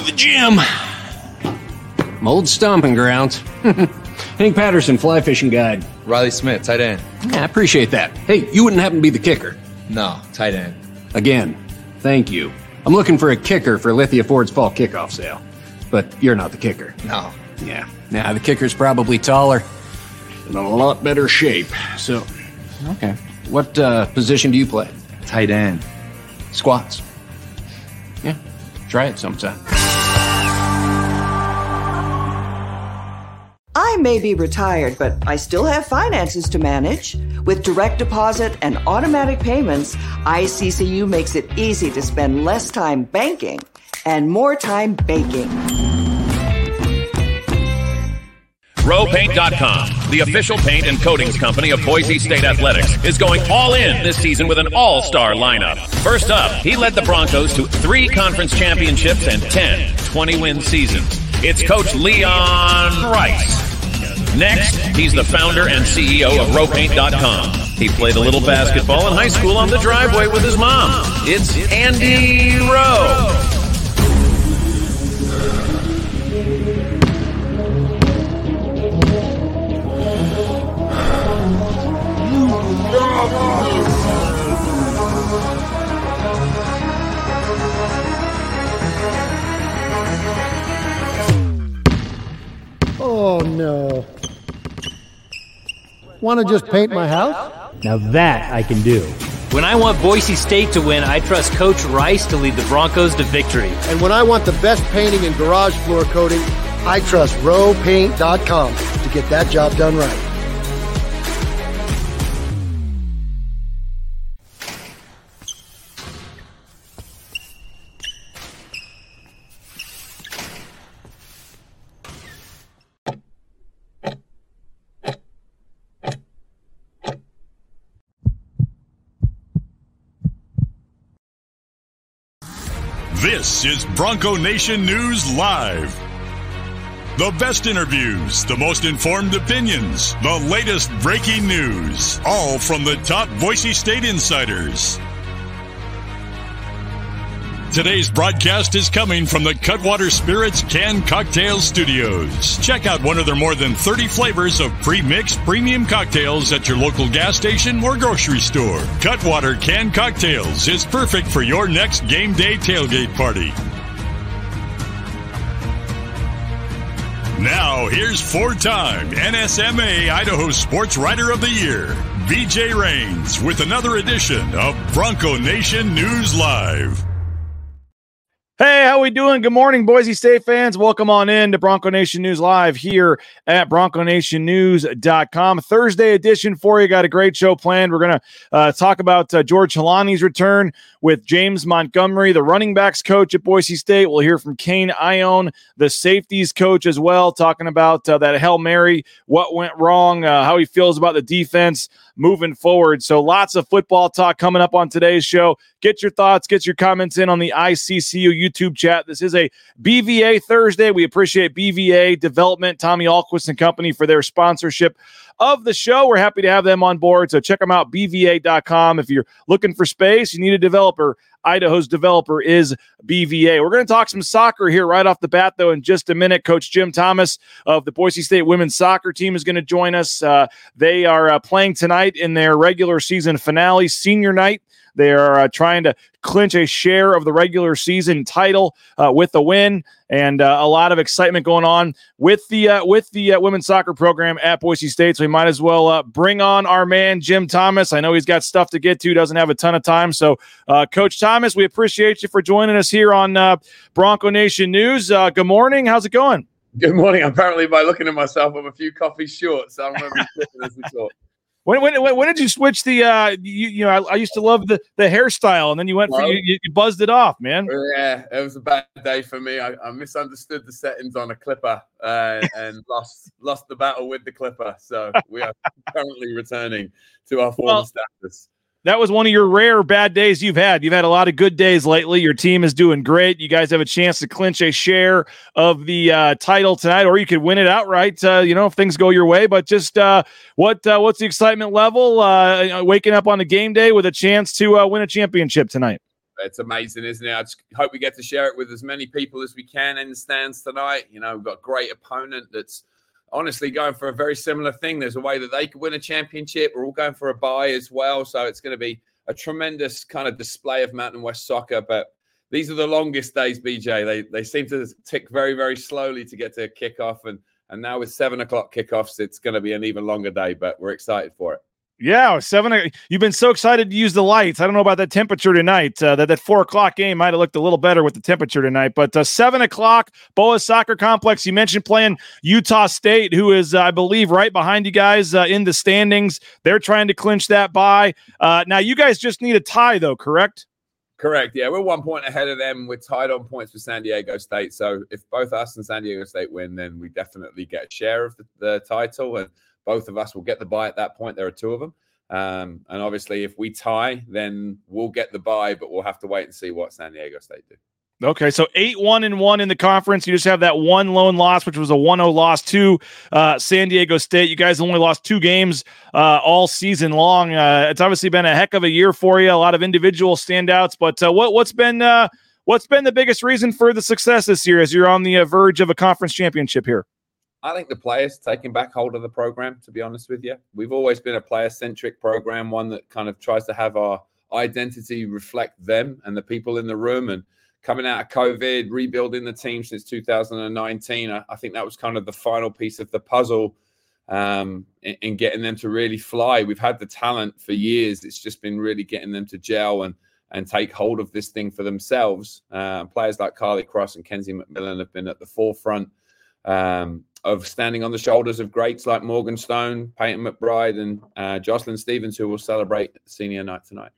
to the gym. Old stomping grounds. Hank Patterson, fly fishing guide. Riley Smith, tight end. Yeah, I appreciate that. Hey, you wouldn't happen to be the kicker. No, tight end. Again, thank you. I'm looking for a kicker for Lithia Ford's fall kickoff sale. But you're not the kicker. No. Yeah. Nah, the kicker's probably taller and in a lot better shape. So, okay. What uh, position do you play? Tight end. Squats. Yeah. Try it sometime. May be retired, but I still have finances to manage. With direct deposit and automatic payments, ICCU makes it easy to spend less time banking and more time baking. RowPaint.com, the official paint and coatings company of Boise State Athletics, is going all in this season with an all star lineup. First up, he led the Broncos to three conference championships and 10 20 win seasons. It's Coach Leon Rice. Next, he's the founder and CEO of RowPaint.com. He played a little basketball in high school on the driveway with his mom. It's Andy Rowe. Oh no. Want to just paint my house? Now that I can do. When I want Boise State to win, I trust Coach Rice to lead the Broncos to victory. And when I want the best painting and garage floor coating, I trust rowpaint.com to get that job done right. This is Bronco Nation News Live. The best interviews, the most informed opinions, the latest breaking news, all from the top Boise State insiders. Today's broadcast is coming from the Cutwater Spirits Can Cocktail Studios. Check out one of their more than 30 flavors of pre-mixed premium cocktails at your local gas station or grocery store. Cutwater Can Cocktails is perfect for your next game day tailgate party. Now, here's four-time NSMA Idaho Sports Writer of the Year, BJ Rains, with another edition of Bronco Nation News Live. Hey, how we doing? Good morning, Boise State fans. Welcome on in to Bronco Nation News Live here at BroncoNationNews.com. Thursday edition for you. Got a great show planned. We're going to uh, talk about uh, George Holani's return with James Montgomery, the running backs coach at Boise State. We'll hear from Kane Ioane, the safeties coach as well, talking about uh, that Hail Mary, what went wrong, uh, how he feels about the defense moving forward. So lots of football talk coming up on today's show. Get your thoughts, get your comments in on the ICCU YouTube chat. This is a BVA Thursday. We appreciate BVA Development, Tommy Ahlquist and Company for their sponsorship of the show. We're happy to have them on board. So check them out, bva.com. If you're looking for space, you need a developer. Idaho's developer is BVA. We're going to talk some soccer here right off the bat, though, in just a minute. Coach Jim Thomas of the Boise State women's soccer team is going to join us. Uh, they are uh, playing tonight in their regular season finale, senior night. They are uh, trying to clinch a share of the regular season title uh, with a win, and uh, a lot of excitement going on with the with the women's soccer program at Boise State. So we might as well bring on our man Jim Thomas. I know he's got stuff to get to, doesn't have a ton of time. So, Coach Thomas, we appreciate you for joining us here on Bronco Nation News. good morning. How's it going? Good morning. Apparently, by looking at myself, I'm a few coffees short, so I'm going to be as we talk. When, when, when did you switch the uh you, you know I, I used to love the the hairstyle and then you went for you, you buzzed it off man. Yeah it was a bad day for me. I, I misunderstood the settings on a clipper uh, and lost lost the battle with the clipper. So we are currently returning to our former well, status that was one of your rare bad days you've had. You've had a lot of good days lately. Your team is doing great. You guys have a chance to clinch a share of the uh, title tonight, or you could win it outright. Uh, you know, if things go your way. But just uh, what uh, what's the excitement level? Uh, waking up on a game day with a chance to uh, win a championship tonight. it's amazing, isn't it? I just hope we get to share it with as many people as we can in the stands tonight. You know, we've got a great opponent that's honestly going for a very similar thing. There's a way that they could win a championship. We're all going for a bye as well. So it's going to be a tremendous kind of display of Mountain West soccer. But these are the longest days, BJ. They they seem to tick very, very slowly to get to a kickoff. And and now with seven o'clock kickoffs, it's going to be an even longer day, but we're excited for it. Yeah, seven. You've been so excited to use the lights. I don't know about that temperature tonight. Uh, that that four o'clock game might have looked a little better with the temperature tonight. But uh, seven o'clock, Boas Soccer Complex. You mentioned playing Utah State, who is, uh, I believe, right behind you guys uh, in the standings. They're trying to clinch that bye. Uh, now, you guys just need a tie, though, correct? Correct. Yeah, we're one point ahead of them. We're tied on points with San Diego State. So if both us and San Diego State win, then we definitely get a share of the, the title, and both of us will get the bye at that point. There are two of them. Um, and obviously, if we tie, then we'll get the bye, but we'll have to wait and see what San Diego State do. Okay, so eight one and one in the conference. You just have that one lone loss, which was a 1-0 loss to uh, San Diego State. You guys only lost two games uh, all season long. Uh, it's obviously been a heck of a year for you. A lot of individual standouts, but uh, what what's been uh, what's been the biggest reason for the success this year as you're on the uh, verge of a conference championship here? I think the players taking back hold of the program. To be honest with you, we've always been a player-centric program, one that kind of tries to have our identity reflect them and the people in the room and coming out of COVID, rebuilding the team since 2019. I, I think that was kind of the final piece of the puzzle um, in, in, getting them to really fly. We've had the talent for years. It's just been really getting them to gel and and take hold of this thing for themselves. Uh, players like Carly Cross and Kenzie McMillan have been at the forefront um, of standing on the shoulders of greats like Morgan Stone, Peyton McBride, and uh, Jocelyn Stevens, who will celebrate senior night tonight.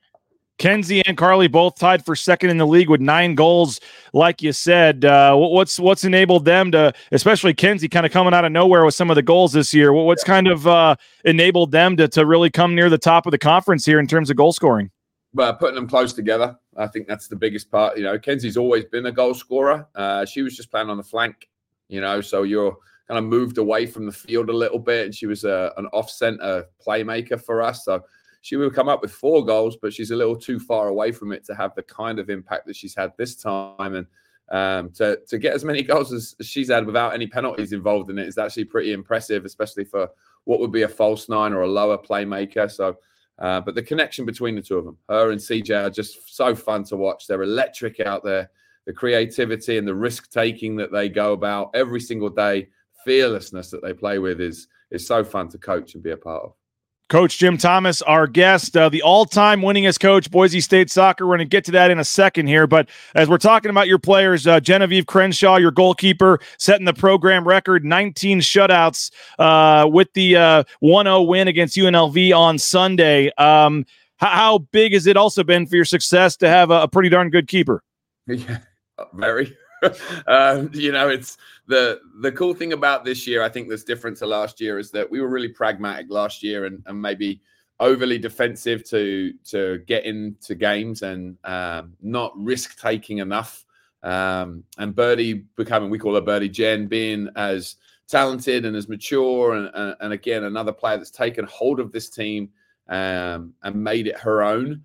Kenzie and Carly both tied for second in the league with nine goals, like you said. Uh, what's what's enabled them to, especially Kenzie, kind of coming out of nowhere with some of the goals this year? What's kind of uh, enabled them to to really come near the top of the conference here in terms of goal scoring? But putting them close together, I think that's the biggest part. You know, Kenzie's always been a goal scorer. Uh, she was just playing on the flank, you know, so you're kind of moved away from the field a little bit, and she was a, uh, an off center playmaker for us. So she would come up with four goals, but she's a little too far away from it to have the kind of impact that she's had this time. And um, to to get as many goals as she's had without any penalties involved in it is actually pretty impressive, especially for what would be a false nine or a lower playmaker. So, uh, but the connection between the two of them, her and CJ, are just so fun to watch. They're electric out there. The creativity and the risk taking that they go about every single day, fearlessness that they play with is is so fun to coach and be a part of. Coach Jim Thomas, our guest, uh, the all time winningest coach, Boise State soccer. We're going to get to that in a second here. But as we're talking about your players, uh, Genevieve Crenshaw, your goalkeeper, setting the program record 19 shutouts uh, with the uh, 1 0 win against UNLV on Sunday. Um, how, how, big has it also been for your success to have a, a pretty darn good keeper? Yeah, very. um, you know, it's the the cool thing about this year. I think that's different to last year is that we were really pragmatic last year and, and maybe overly defensive to to get into games and um, not risk taking enough. Um, and Birdie becoming, we call her Birdie Jen, being as talented and as mature, and, and, and again another player that's taken hold of this team um, and made it her own,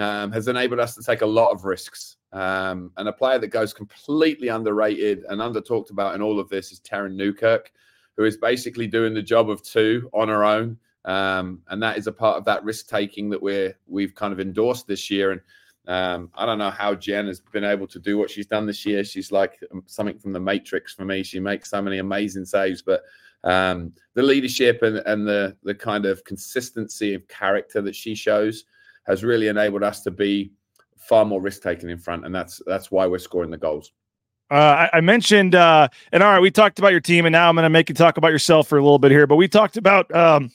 um, has enabled us to take a lot of risks. Um, and a player that goes completely underrated and under talked about in all of this is Taryn Newkirk, who is basically doing the job of two on her own. Um, and that is a part of that risk taking that we're we've kind of endorsed this year. And um, I don't know how Jen has been able to do what she's done this year. She's like um, something from the Matrix for me. She makes so many amazing saves, but um, the leadership and, and the the kind of consistency of character that she shows has really enabled us to be far more risk taking in front, and that's that's why we're scoring the goals. Uh, I, I, mentioned, uh, and all right, we talked about your team, and now I'm going to make you talk about yourself for a little bit here. But we talked about, um,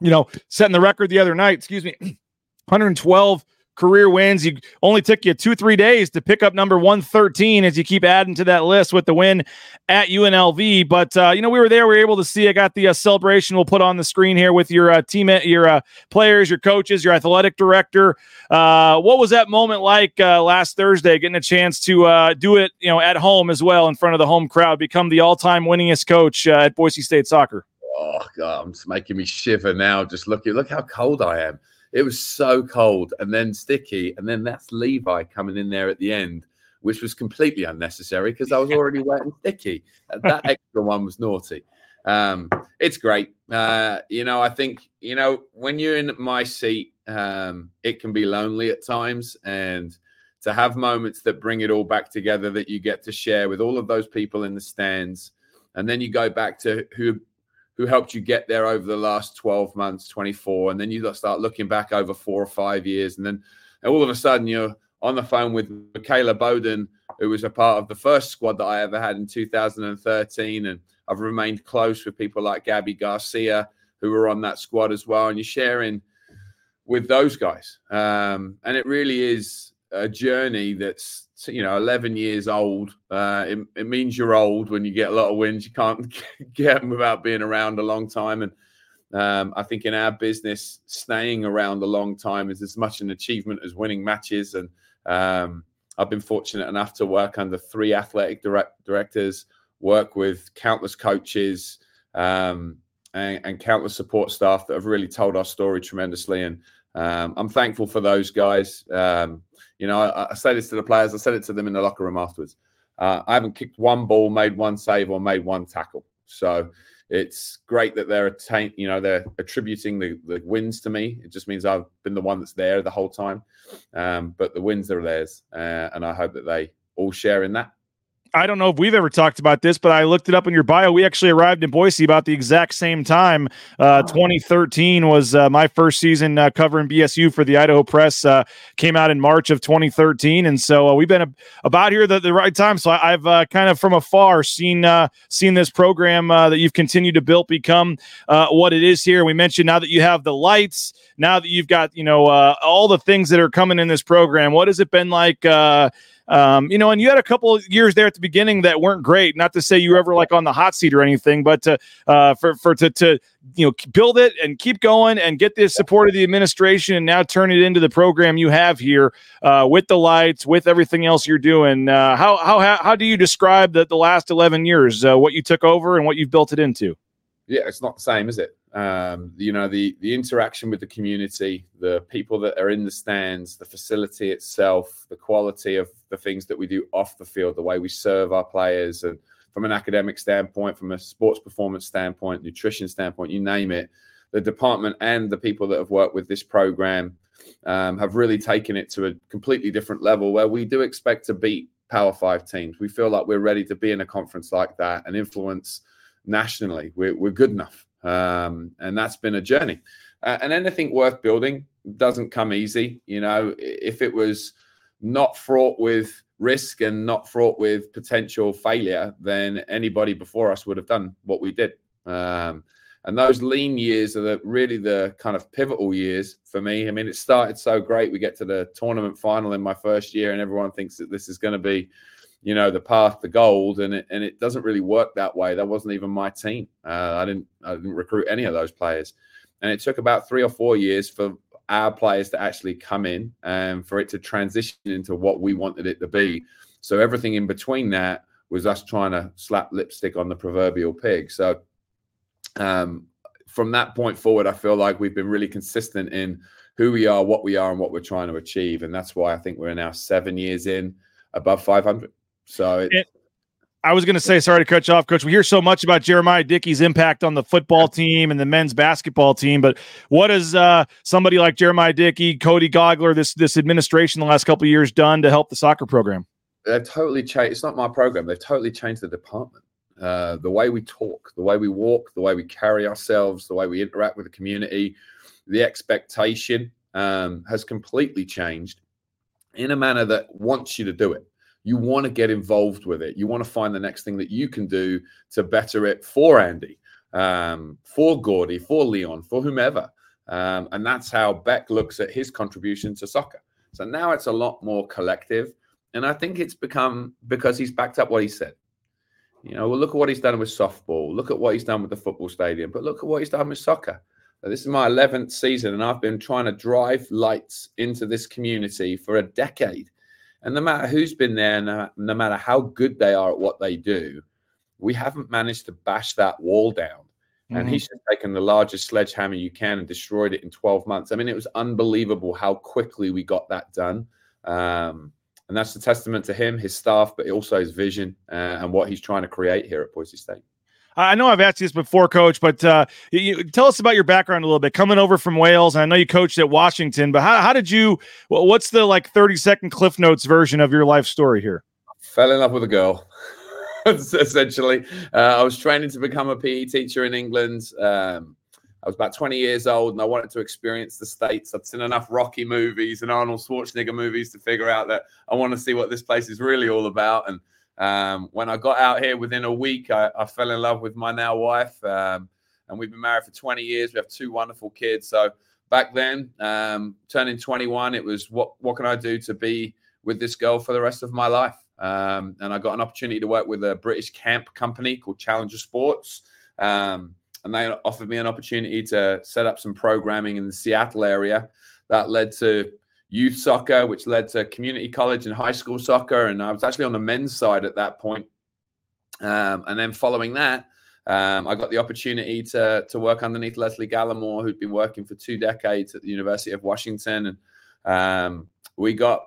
you know, setting the record the other night. Excuse me, 112 career wins. You only took you two, three days to pick up number 113 as you keep adding to that list with the win at UNLV. But, uh, you know, we were there. We were able to see. I got the uh, celebration we'll put on the screen here with your uh, your uh, players, your coaches, your athletic director. Uh, what was that moment like uh, last Thursday, getting a chance to do it, you know, at home as well in front of the home crowd, become the all time winningest coach at Boise State soccer? Oh, God, it's making me shiver now. Just looking, look how cold I am It was so cold and then sticky. And then that's Levi coming in there at the end, which was completely unnecessary because I was already wet and sticky. That extra one was naughty. Um, it's great. Uh, you know, I think, you know, when you're in my seat, um, it can be lonely at times. And to have moments that bring it all back together that you get to share with all of those people in the stands. And then you go back to who who helped you get there over the last 12 months, 24. And then you start looking back over four or five years. And then all of a sudden you're on the phone with Michaela Bowden, who was a part of the first squad that I ever had in 2013. And I've remained close with people like Gabby Garcia, who were on that squad as well. And you're sharing with those guys. Um, and it really is a journey that's you know 11 years old. Uh, it, it, means you're old when you get a lot of wins. You can't get them without being around a long time. And um, i think in our business staying around a long time is as much an achievement as winning matches. And um, i've been fortunate enough to work under three athletic direct- directors work with countless coaches um, and, and countless support staff that have really told our story tremendously. And um, I'm thankful for those guys. Um, you know, I, I, say this to the players. I said it to them in the locker room afterwards. Uh, I haven't kicked one ball, made one save, or made one tackle. So it's great that they're attain, you know, they're attributing the, the wins to me. It just means I've been the one that's there the whole time. Um, but the wins are theirs, uh, and I hope that they all share in that. I don't know if we've ever talked about this, but I looked it up in your bio. We actually arrived in Boise about the exact same time. Uh, 2013 was uh, my first season uh, covering BSU for the Idaho Press. Uh, came out in March of 2013, and so uh, we've been a, about here the, the right time. So I, have uh, kind of from afar seen seen this program that you've continued to build become what it is here. We mentioned now that you have the lights, now that you've got you know all the things that are coming in this program. What has it been like? Um, you know, and you had a couple of years there at the beginning that weren't great. Not to say you were ever like on the hot seat or anything, but to, uh, for for to to you know build it and keep going and get the support of the administration and now turn it into the program you have here uh, with the lights, with everything else you're doing. Uh, how how how do you describe the the last eleven years? Uh, what you took over and what you've built it into? Yeah, it's not the same, is it? Um, you know the the interaction with the community the people that are in the stands the facility itself the quality of the things that we do off the field the way we serve our players and from an academic standpoint from a sports performance standpoint nutrition standpoint you name it the department and the people that have worked with this program um, have really taken it to a completely different level where we do expect to beat power five teams. We feel like we're ready to be in a conference like that and influence nationally. We're, we're good enough um, and that's been a journey. Uh, and anything worth building doesn't come easy. You know, if it was not fraught with risk and not fraught with potential failure, then anybody before us would have done what we did. Um, and those lean years are the, really the kind of pivotal years for me. I mean, it started so great. We get to the tournament final in my first year, and everyone thinks that this is going to be you know the path to gold and it, and it doesn't really work that way. That wasn't even my team. Uh, i didn't i didn't recruit any of those players. And it took about three or four years for our players to actually come in and for it to transition into what we wanted it to be. So everything in between that was us trying to slap lipstick on the proverbial pig. So um, from that point forward i feel like we've been really consistent in who we are what we are and what we're trying to achieve. And that's why i think we're now seven years in above 500 so it, I was going to say, sorry to cut you off, Coach. We hear so much about Jeremiah Dickey's impact on the football team and the men's basketball team, but what has uh, somebody like Jeremiah Dickey, Cody Gogler, this this administration the last couple of years done to help the soccer program? They've totally changed. It's not my program. They've totally changed the department. Uh, the way we talk, the way we walk, the way we carry ourselves, the way we interact with the community, the expectation um, has completely changed in a manner that wants you to do it you want to get involved with it. You want to find the next thing that you can do to better it for Andy, um, for Gordy, for Leon, for whomever. Um, and that's how Beck looks at his contribution to soccer. So now it's a lot more collective. And I think it's become because he's backed up what he said. You know, well, look at what he's done with softball. Look at what he's done with the football stadium. But look at what he's done with soccer. this is my 11th season, and I've been trying to drive lights into this community for a decade. And no matter who's been there, no, no matter how good they are at what they do, we haven't managed to bash that wall down. And Mhm. he's just taken the largest sledgehammer you can and destroyed it in 12 months. I mean, it was unbelievable how quickly we got that done. Um, and that's a testament to him, his staff, but also his vision uh, and what he's trying to create here at Boise State. I know I've asked you this before, Coach, but uh, you, tell us about your background a little bit. Coming over from Wales, and I know you coached at Washington, but how, how did you? What's the like thirty second Cliff Notes version of your life story here? fell in love with a girl essentially uh, i was training to become a pe teacher in england um, i was about 20 years old and i wanted to experience the states i'd seen enough rocky movies and arnold schwarzenegger movies to figure out that i want to see what this place is really all about and um, when i got out here within a week i, I fell in love with my now wife um, and we've been married for 20 years we have two wonderful kids so back then um, turning 21 it was what what can i do to be with this girl for the rest of my life. Um, and I got an opportunity to work with a British camp company called Challenger Sports. Um, and they offered me an opportunity to set up some programming in the Seattle area that led to youth soccer, which led to community college and high school soccer. And I was actually on the men's side at that point. Um, and then following that, um, I got the opportunity to to work underneath Leslie Gallimore, who'd been working for two decades at the University of Washington, and um, we got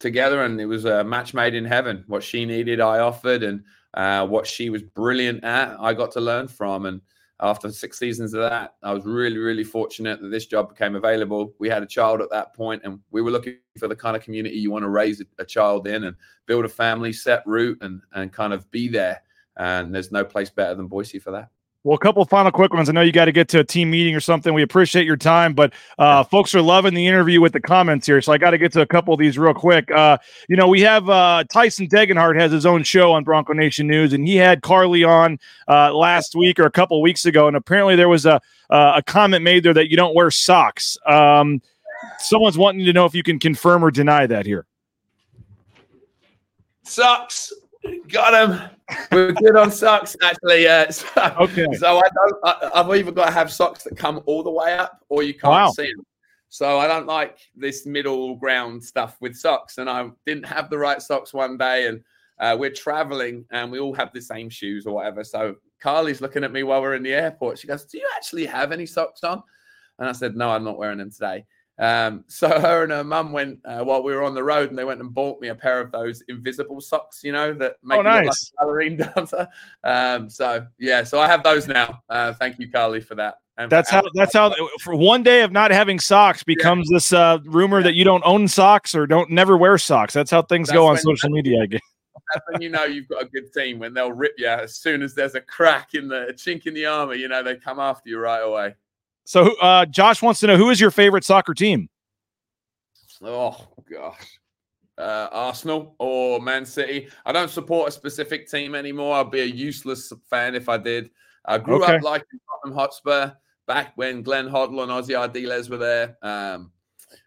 together, and it was a match made in heaven. What she needed, I offered, and uh, what she was brilliant at, I got to learn from. And after six seasons of that, I was really, really fortunate that this job became available. We had a child at that point, and we were looking for the kind of community you want to raise a, child in and build a family, set root, and and kind of be there. And there's no place better than Boise for that. Well, a couple of final quick ones. I know you got to get to a team meeting or something. We appreciate your time, but uh, folks are loving the interview with the comments here, so I got to get to a couple of these real quick. Uh, you know, we have uh, Tyson Degenhart has his own show on Bronco Nation News, and he had Carly on uh, last week or a couple weeks ago, and apparently there was a uh, a comment made there that you don't wear socks. Um, someone's wanting to know if you can confirm or deny that here. Socks, got him. We're good on socks, actually. Uh, so, Okay. So I don't. I, I've either got to have socks that come all the way up, or you can't Wow. see them. So I don't like this middle ground stuff with socks. And I didn't have the right socks one day, and uh, we're traveling, and we all have the same shoes or whatever. So Carly's looking at me while we're in the airport. She goes, "Do you actually have any socks on?" And I said, "No, I'm not wearing them today." Um, so her and her mum went uh, while we were on the road, and they went and bought me a pair of those invisible socks, you know, that make Oh, you look like a ballerine dancer. Um, so yeah, so I have those now. Uh, thank you, Carly, for that. And That's how. That's how. For one day of not having socks becomes this uh, rumor that you don't own socks or don't never wear socks. That's how things go on social media. I guess. That's when you know you've got a good team when they'll rip you as soon as there's a crack in the a chink in the armor. You know they come after you right away. So, uh, Josh wants to know who is your favorite soccer team? Oh gosh. Uh, Arsenal or Man City. I don't support a specific team anymore. I'd be a useless fan if I did. I grew Okay. up liking Tottenham Hotspur back when Glenn Hoddle and Ossie Ardiles were there. Um,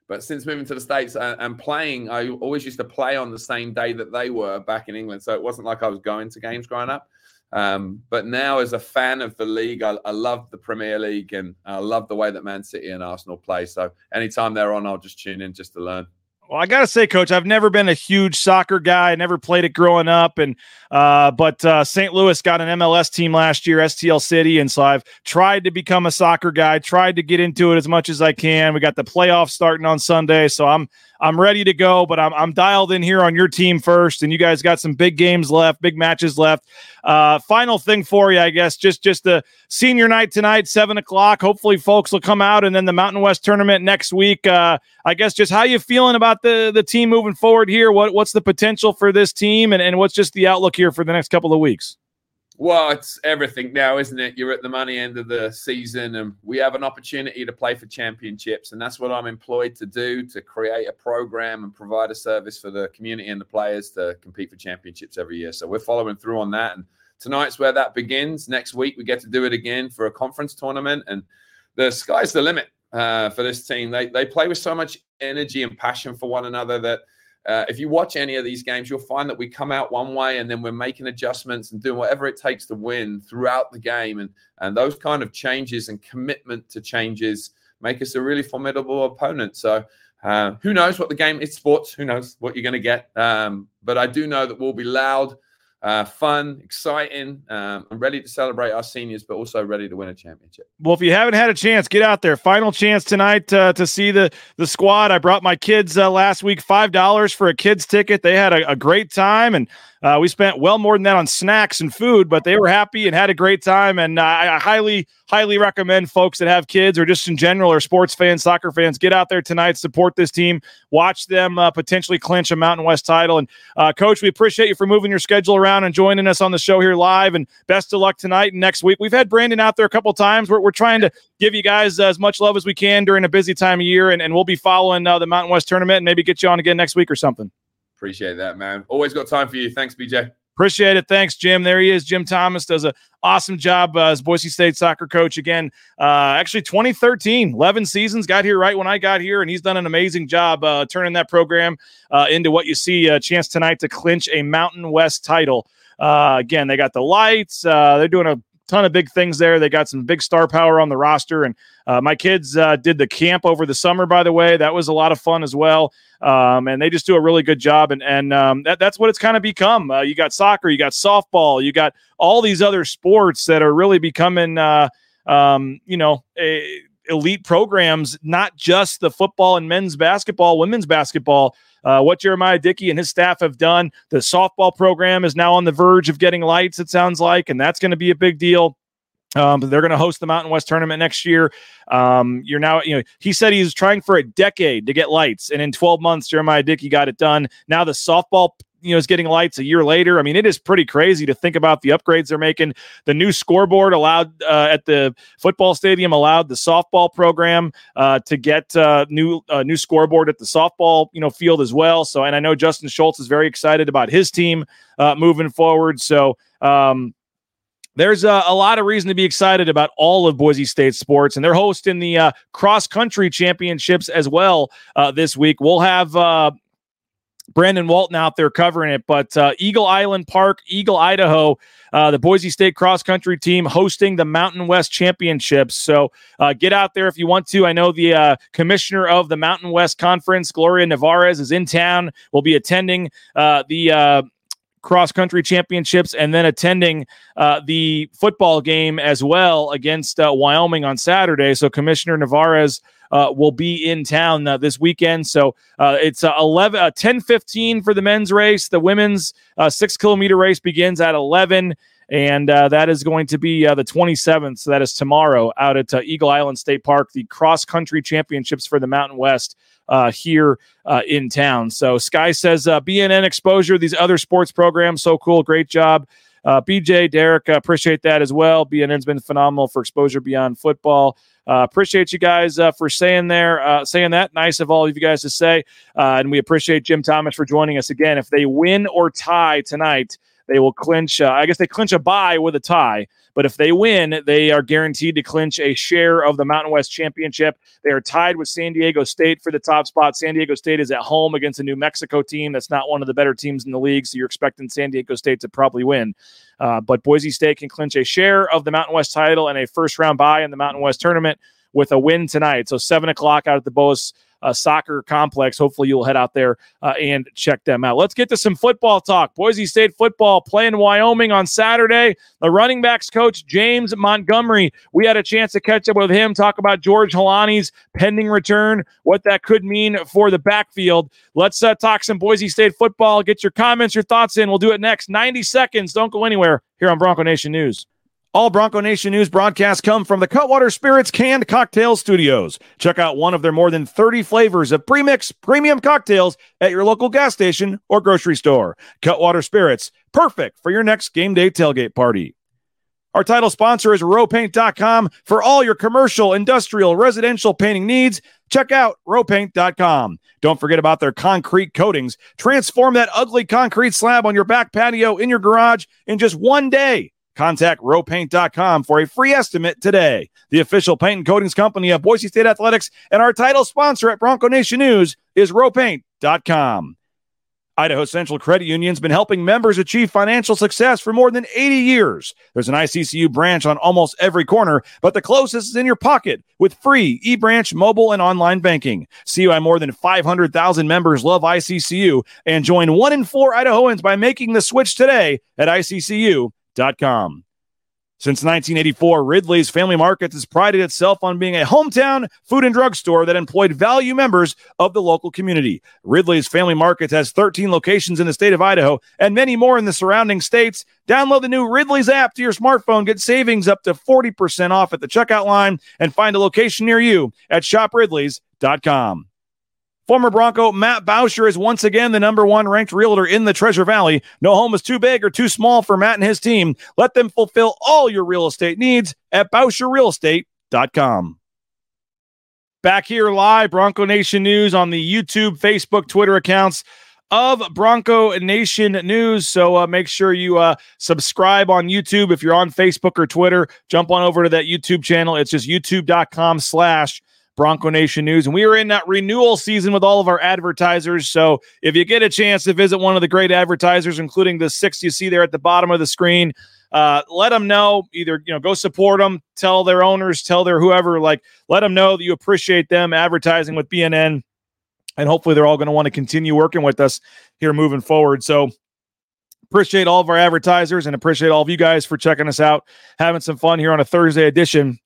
but since moving to the States and, and playing, I always used to play on the same day that they were back in England. So it wasn't like I was going to games growing up. Um, but now, as a fan of the league, I, I love the Premier League and I love the way that Man City and Arsenal play. So anytime they're on, I'll just tune in just to learn. Well, I gotta say, Coach, I've never been a huge soccer guy. I never played it growing up, and uh, but uh, St. Louis got an MLS team last year, STL City, and so I've tried to become a soccer guy. Tried to get into it as much as I can. We got the playoffs starting on Sunday, so I'm I'm ready to go. But I'm I'm dialed in here on your team first, and you guys got some big games left, big matches left. Uh, final thing for you, I guess, just just the senior night tonight, seven o'clock. Hopefully, folks will come out, and then the Mountain West tournament next week. Uh, I guess just how you feeling about the the team moving forward here? What what's the potential for this team, and, and what's just the outlook here for the next couple of weeks? Well, it's everything now, isn't it? You're at the money end of the season, and we have an opportunity to play for championships. And that's what I'm employed to do to create a program and provide a service for the community and the players to compete for championships every year. So we're following through on that. And tonight's where that begins. Next week, we get to do it again for a conference tournament. And the sky's the limit uh, for this team. They, they play with so much energy and passion for one another that uh, if you watch any of these games, you'll find that we come out one way and then we're making adjustments and doing whatever it takes to win throughout the game. And, and those kind of changes and commitment to changes make us a really formidable opponent. So uh, who knows what the game is sports? Who knows what you're going to get? Um, but I do know that we'll be loud. Uh, fun, exciting. Um, I'm ready to celebrate our seniors, but also ready to win a championship. Well, if you haven't had a chance, get out there. Final chance tonight uh, to see the the squad. I brought my kids uh, last week, five dollars for a kids ticket. They had a, a great time, and uh, we spent well more than that on snacks and food, but they were happy and had a great time. And uh, I, highly, highly recommend folks that have kids or just in general or sports fans, soccer fans, get out there tonight, support this team, watch them uh, potentially clinch a Mountain West title. And coach, we appreciate you for moving your schedule around and joining us on the show here live. And best of luck tonight and next week. We've had Brandon out there a couple times. We're, we're trying to give you guys as much love as we can during a busy time of year, and, and we'll be following uh, the Mountain West tournament and maybe get you on again next week or something. Appreciate that, man. Always got time for you. Thanks, BJ. Appreciate it. Thanks, Jim. There he is. Jim Thomas does an awesome job uh, as Boise State soccer coach again. Uh, actually, 2013, 11 seasons, got here right when I got here, and he's done an amazing job uh, turning that program uh, into what you see a chance tonight to clinch a Mountain West title. Uh, again, they got the lights. Uh, they're doing a ton of big things there. They got some big star power on the roster. And uh, my kids uh, did the camp over the summer, by the way. That was a lot of fun as well. Um, and they just do a really good job. And, and um, that, that's what it's kind of become. Uh, you got soccer, you got softball, you got all these other sports that are really becoming, uh, um, you know, a, elite programs, not just the football and men's basketball, women's basketball. Uh, what Jeremiah Dickey and his staff have done. The softball program is now on the verge of getting lights, it sounds like, and that's going to be a big deal. Um, they're going to host the Mountain West tournament next year. Um, you're now, you know, he said he's trying for a decade to get lights, and in 12 months, Jeremiah Dickey got it done. Now the softball you know is getting lights a year later. I mean, it is pretty crazy to think about the upgrades they're making. The new scoreboard allowed uh, at the football stadium allowed the softball program uh, to get uh, new uh, new scoreboard at the softball you know field as well. So, and I know Justin Schultz is very excited about his team uh, moving forward. So. Um, there's a, a, lot of reason to be excited about all of Boise State sports, and they're hosting the uh, cross country championships as well uh, this week. We'll have uh, Brandon Walton out there covering it. But uh, Eagle Island Park, Eagle, Idaho, uh, the Boise State cross country team hosting the Mountain West Championships. So uh, get out there if you want to. I know the uh, commissioner of the Mountain West Conference, Gloria Nevarez, is in town. Will be attending uh, the uh, cross country championships and then attending uh, the football game as well against uh, Wyoming on Saturday. So Commissioner Nevarez uh, will be in town uh, this weekend. So uh, it's uh, 11, uh, 10 15 for the men's race. The women's uh, six kilometer race begins at 11. And that is going to be the 27th. So that is tomorrow out at Eagle Island State Park, the cross country championships for the Mountain West uh, here uh, in town. So Sky says uh, BNN exposure, these other sports programs, so cool, great job. Uh, BJ, Derek, uh, appreciate that as well. BNN's been phenomenal for exposure beyond football. Uh, appreciate you guys uh, for saying there, uh, saying that. Nice of all of you guys to say, uh, and we appreciate Jim Thomas for joining us again. If they win or tie tonight, they will clinch. Uh, I guess they clinch a bye with a tie, but if they win, they are guaranteed to clinch a share of the Mountain West Championship. They are tied with San Diego State for the top spot. San Diego State is at home against a New Mexico team that's not one of the better teams in the league, so you're expecting San Diego State to probably win. Uh, but Boise State can clinch a share of the Mountain West title and a first round bye in the Mountain West tournament with a win tonight. So seven o'clock out at the Boas uh, soccer complex. Hopefully, you'll head out there uh, and check them out. Let's get to some football talk. Boise State football playing Wyoming on Saturday. The running backs coach, James Montgomery, we had a chance to catch up with him, talk about George Holani's pending return, what that could mean for the backfield. Let's uh, talk some Boise State football. Get your comments, your thoughts in. We'll do it next. 90 seconds. Don't go anywhere here on Bronco Nation News. All Bronco Nation news broadcasts come from the Cutwater Spirits Canned Cocktail Studios. Check out one of their more than 30 flavors of premix premium cocktails at your local gas station or grocery store. Cutwater Spirits, perfect for your next game day tailgate party. Our title sponsor is rowpaint.com for all your commercial, industrial, residential painting needs. Check out rowpaint.com. Don't forget about their concrete coatings. Transform that ugly concrete slab on your back patio in your garage in just one day. Contact rowpaint.com for a free estimate today. The official paint and coatings company of Boise State Athletics and our title sponsor at Bronco Nation News is rowpaint.com. Idaho Central Credit Union's been helping members achieve financial success for more than 80 years. There's an ICCU branch on almost every corner, but the closest is in your pocket with free e-branch mobile and online banking. See why more than 500,000 members love ICCU and join one in four Idahoans by making the switch today at ICCU.com. Since 1984, Ridley's Family Markets has prided itself on being a hometown food and drug store that employed value members of the local community. Ridley's Family Markets has 13 locations in the state of Idaho and many more in the surrounding states. Download the new Ridley's app to your smartphone, get savings up to 40% off at the checkout line, and find a location near you at shopridleys.com. Former Bronco Matt Bauscher is once again the number one ranked realtor in the Treasure Valley. No home is too big or too small for Matt and his team. Let them fulfill all your real estate needs at BauscherRealEstate.com. Back here live, Bronco Nation News on the YouTube, Facebook, Twitter accounts of Bronco Nation News. So uh, make sure you uh, subscribe on YouTube. If you're on Facebook or Twitter, jump on over to that YouTube channel. It's just youtube.com slash Bronco Nation News. And we are in that renewal season with all of our advertisers. So if you get a chance to visit one of the great advertisers, including the six you see there at the bottom of the screen, uh, let them know either, you know, go support them, tell their owners, tell their whoever, like, let them know that you appreciate them advertising with BNN. And hopefully they're all going to want to continue working with us here moving forward. So, appreciate all of our advertisers and appreciate all of you guys for checking us out, having some fun here on a Thursday edition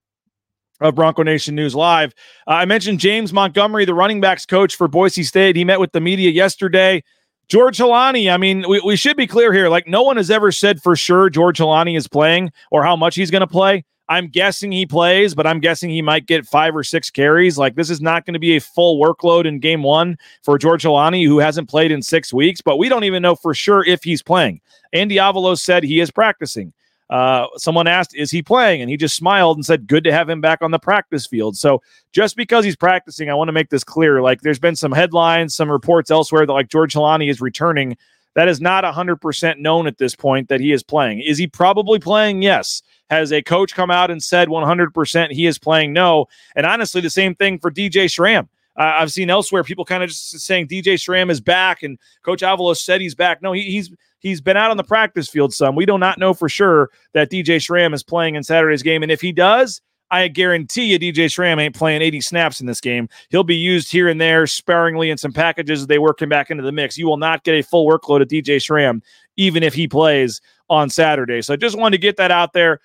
of Bronco Nation News Live. Uh, I mentioned James Montgomery, the running backs coach for Boise State. He met with the media yesterday. George Holani, I mean, we, we should be clear here. Like, no one has ever said for sure George Holani is playing or how much he's going to play. I'm guessing he plays, but I'm guessing he might get five or six carries. Like, this is not going to be a full workload in game one for George Holani, who hasn't played in six weeks, but we don't even know for sure if he's playing. Andy Avalos said he is practicing uh, someone asked, Is he playing? And he just smiled and said, Good to have him back on the practice field. So just because he's practicing, I want to make this clear. Like there's been some headlines, some reports elsewhere that like George Holani is returning. That is not 100% known at this point that he is playing. Is he probably playing? Yes. Has a coach come out and said 100% he is playing? No. And honestly, the same thing for DJ Schramm. Uh, I've seen elsewhere people kind of just saying DJ Schramm is back and Coach Avalos said he's back. No, he, he's he's been out on the practice field some. We do not know for sure that DJ Schramm is playing in Saturday's game. And if he does, I guarantee you DJ Schramm ain't playing 80 snaps in this game. He'll be used here and there sparingly in some packages as they work him back into the mix. You will not get a full workload of DJ Schramm, even if he plays on Saturday. So I just wanted to get that out there.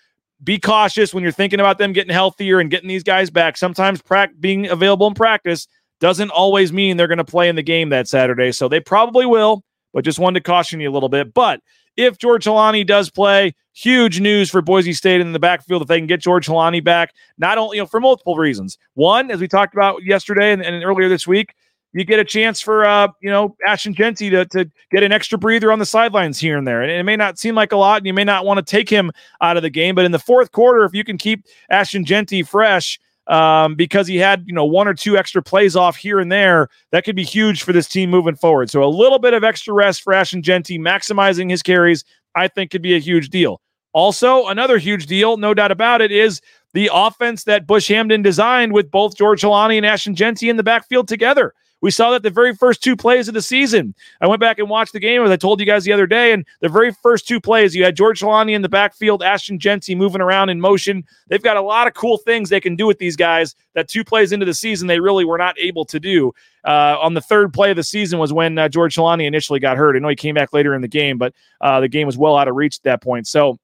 Be cautious when you're thinking about them getting healthier and getting these guys back. Sometimes pra- being available in practice doesn't always mean they're going to play in the game that Saturday. So they probably will but just wanted to caution you a little bit. But if George Holani does play, huge news for Boise State in the backfield if they can get George Holani back. Not only you know for multiple reasons. One, as we talked about yesterday and, and earlier this week, you get a chance for uh, you know Ashton Jeanty to, to get an extra breather on the sidelines here and there. And it may not seem like a lot, and you may not want to take him out of the game, but in the fourth quarter, if you can keep Ashton Jeanty fresh um, because he had you know one or two extra plays off here and there. That could be huge for this team moving forward. So a little bit of extra rest for Ashton Jeanty, maximizing his carries, I think could be a huge deal. Also, another huge deal, no doubt about it, is the offense that Bush Hamdan designed with both George Holani and Ashton Jeanty in the backfield together. We saw that the very first two plays of the season. I went back and watched the game, as I told you guys the other day, and the very first two plays, you had George Holani in the backfield, Ashton Jeanty moving around in motion. They've got a lot of cool things they can do with these guys that two plays into the season they really were not able to do. Uh, on the third play of the season was when uh, George Holani initially got hurt. I know he came back later in the game, but uh, the game was well out of reach at that point. So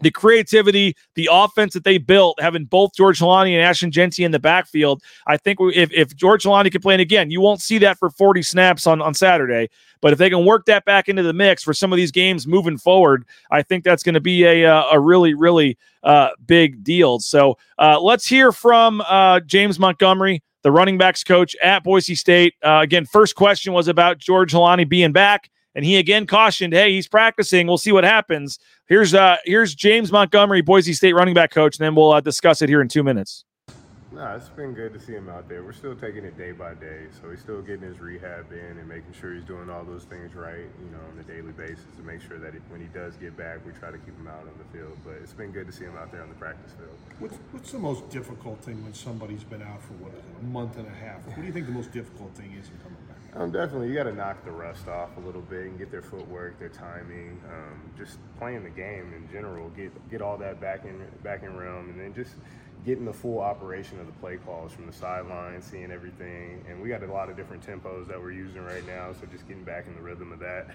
the creativity, the offense that they built, having both George Holani and Ashton Jeanty in the backfield. I think if, if George Holani can play, and again, you won't see that for 40 snaps on, on Saturday, but if they can work that back into the mix for some of these games moving forward, I think that's going to be a, uh, a really, really uh, big deal. So uh, let's hear from uh, James Montgomery, the running backs coach at Boise State. Uh, again, first question was about George Holani being back. And he again cautioned, "Hey, he's practicing. We'll see what happens." Here's uh here's James Montgomery, Boise State running back coach, and then we'll uh, discuss it here in two minutes. Nah, it's been good to see him out there. We're still taking it day by day, so he's still getting his rehab in and making sure he's doing all those things right, you know, on a daily basis to make sure that when he does get back, we try to keep him out on the field. But it's been good to see him out there on the practice field. What's, what's the most difficult thing when somebody's been out for what is it, a month and a half? What do you think the most difficult thing is in coming back? Um, definitely, you got to knock the rust off a little bit and get their footwork, their timing, um, just playing the game in general. Get get all that back in back in realm, and then just getting the full operation of the play calls from the sideline, seeing everything. And we got a lot of different tempos that we're using right now, so just getting back in the rhythm of that.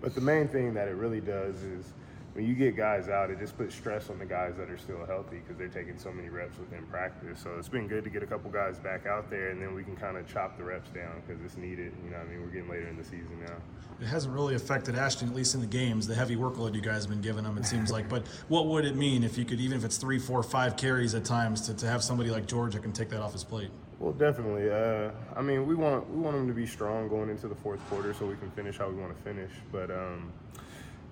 But the main thing that it really does is when you get guys out, it just puts stress on the guys that are still healthy because they're taking so many reps within practice. So it's been good to get a couple guys back out there, and then we can kind of chop the reps down because it's needed. You know, I mean, we're getting later in the season now. It hasn't really affected Ashton, at least in the games, the heavy workload you guys have been giving him, it seems like. But what would it mean if you could, even if it's three, four, five carries at times, to, to have somebody like George that can take that off his plate? Well, definitely. Uh, I mean, we want we want him to be strong going into the fourth quarter so we can finish how we want to finish. But um,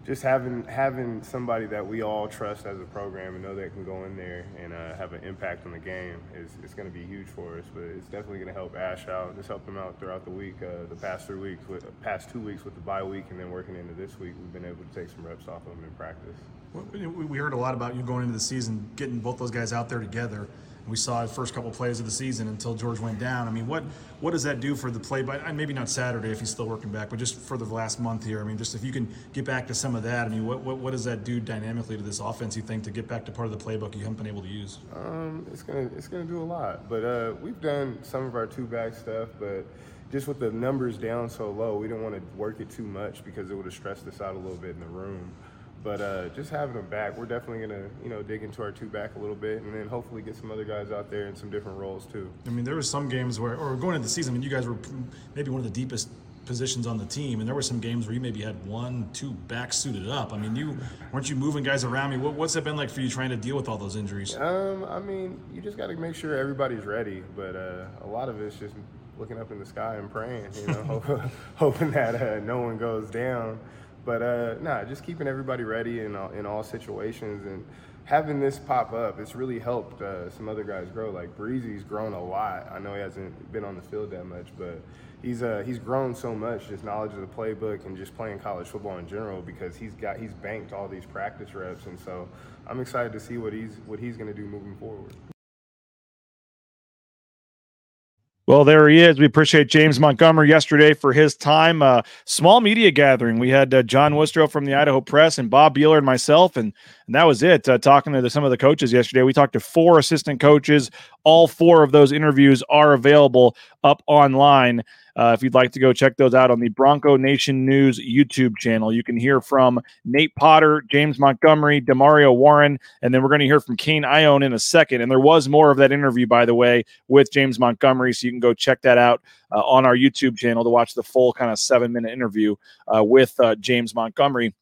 just having having somebody that we all trust as a program and know that can go in there and uh, have an impact on the game is, is going to be huge for us. But it's definitely going to help Ash out. Just help him out throughout the week. Uh, the past three weeks, with past two weeks with the bye week, and then working into this week, we've been able to take some reps off of him in practice. We heard a lot about you going into the season, getting both those guys out there together. We saw first couple plays of the season until George went down. I mean, what what does that do for the play? But maybe not Saturday if he's still working back, but just for the last month here. I mean, just if you can get back to some of that. I mean, what what, what does that do dynamically to this offense? You think to get back to part of the playbook you haven't been able to use? Um, it's gonna it's gonna do a lot. But uh, we've done some of our two back stuff, but just with the numbers down so low, we didn't want to work it too much because it would have stressed us out a little bit in the room. But uh, just having them back, we're definitely gonna you know dig into our two back a little bit, and then hopefully get some other guys out there in some different roles too. I mean, there were some games where, or going into the season, I mean, you guys were maybe one of the deepest positions on the team, and there were some games where you maybe had one, two backs suited up. I mean, you weren't you moving guys around? me. what, what's it been like for you trying to deal with all those injuries? Um, I mean, you just got to make sure everybody's ready, but uh, a lot of it's just looking up in the sky and praying, you know, hoping that uh, no one goes down. But uh, nah, just keeping everybody ready in all, in all situations and having this pop up, it's really helped uh, some other guys grow. Like Breezy's grown a lot. I know he hasn't been on the field that much, but he's uh, he's grown so much, just knowledge of the playbook and just playing college football in general because he's got he's banked all these practice reps, and so I'm excited to see what he's what he's going to do moving forward. Well, there he is. We appreciate James Montgomery yesterday for his time. Uh, small media gathering. We had uh, John Wustrow from the Idaho Press and Bob Beeler and myself, and, and that was it. Uh, talking to the, some of the coaches yesterday. We talked to four assistant coaches. All four of those interviews are available up online. Uh, if you'd like to go check those out on the Bronco Nation News YouTube channel, you can hear from Nate Potter, James Montgomery, Demario Warren, and then we're going to hear from Kane Ioane in a second. And there was more of that interview, by the way, with James Montgomery, so you can go check that out uh, on our YouTube channel to watch the full kind of seven minute interview uh, with uh, James Montgomery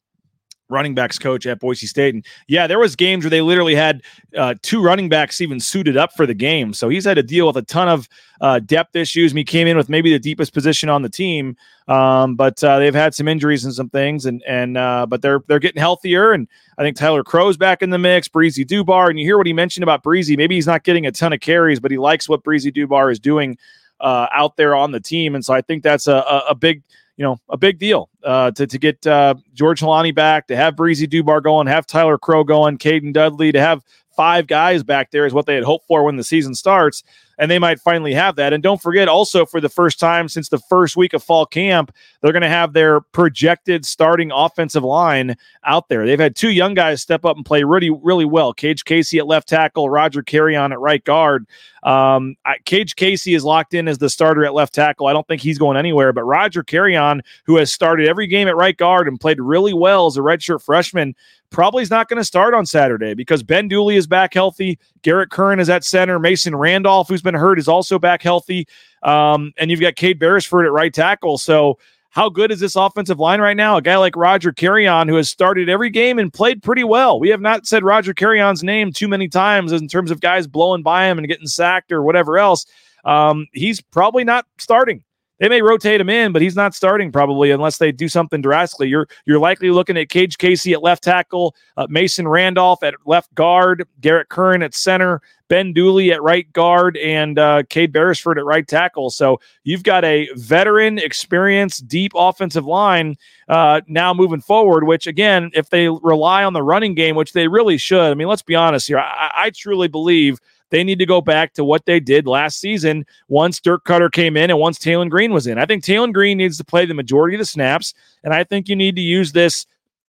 running backs coach at Boise State. And yeah, there was games where they literally had uh, two running backs even suited up for the game. So he's had to deal with a ton of uh, depth issues. And he came in with maybe the deepest position on the team, um, but uh, they've had some injuries and some things. And and uh, but they're they're getting healthier. And I think Tyler Crowe's back in the mix. Breezy Dubar, and you hear what he mentioned about Breezy. Maybe he's not getting a ton of carries, but he likes what Breezy Dubar is doing uh, out there on the team. And so I think that's a, a, a big you know, a big deal uh, to, to get uh, George Holani back, to have Breezy Dubar going, have Tyler Crowe going, Caden Dudley, to have five guys back there is what they had hoped for when the season starts and they might finally have that. And don't forget, also for the first time since the first week of fall camp, they're going to have their projected starting offensive line out there. They've had two young guys step up and play really, really well. Kage Casey at left tackle, Roger Carreon at right guard. Um, Kage Casey is locked in as the starter at left tackle. I don't think he's going anywhere. But Roger Carreon, who has started every game at right guard and played really well as a redshirt freshman, probably is not going to start on Saturday because Ben Dooley is back healthy. Garrett Curran is at center. Mason Randolph, who's been hurt, is also back healthy. Um, and you've got Cade Beresford at right tackle. So, how good is this offensive line right now? A guy like Roger Carreon, who has started every game and played pretty well. We have not said Roger Carreon's name too many times in terms of guys blowing by him and getting sacked or whatever else. Um, he's probably not starting they may rotate him in, but he's not starting probably unless they do something drastically. You're you're likely looking at Kage Casey at left tackle, uh, Mason Randolph at left guard, Garrett Curran at center, Ben Dooley at right guard, and uh, Cade Beresford at right tackle. So you've got a veteran, experienced, deep offensive line uh, now moving forward. Which again, if they rely on the running game, which they really should, I mean, let's be honest here. I, I truly believe they need to go back to what they did last season once Dirk Koetter came in and once Taylen Green was in. I think Taylen Green needs to play the majority of the snaps, and I think you need to use this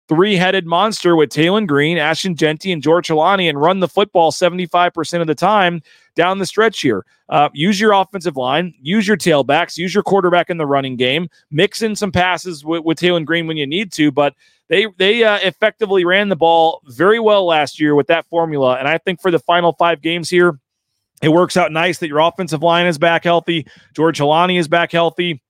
three headed monster with Taylen Green, Ashton Jeanty, and George Holani and run the football 75% of the time down the stretch here. Uh, use your offensive line, use your tailbacks, use your quarterback in the running game, mix in some passes with, with Taylen Green when you need to. But they they uh, effectively ran the ball very well last year with that formula. And I think for the final five games here, it works out nice that your offensive line is back healthy. George Holani is back healthy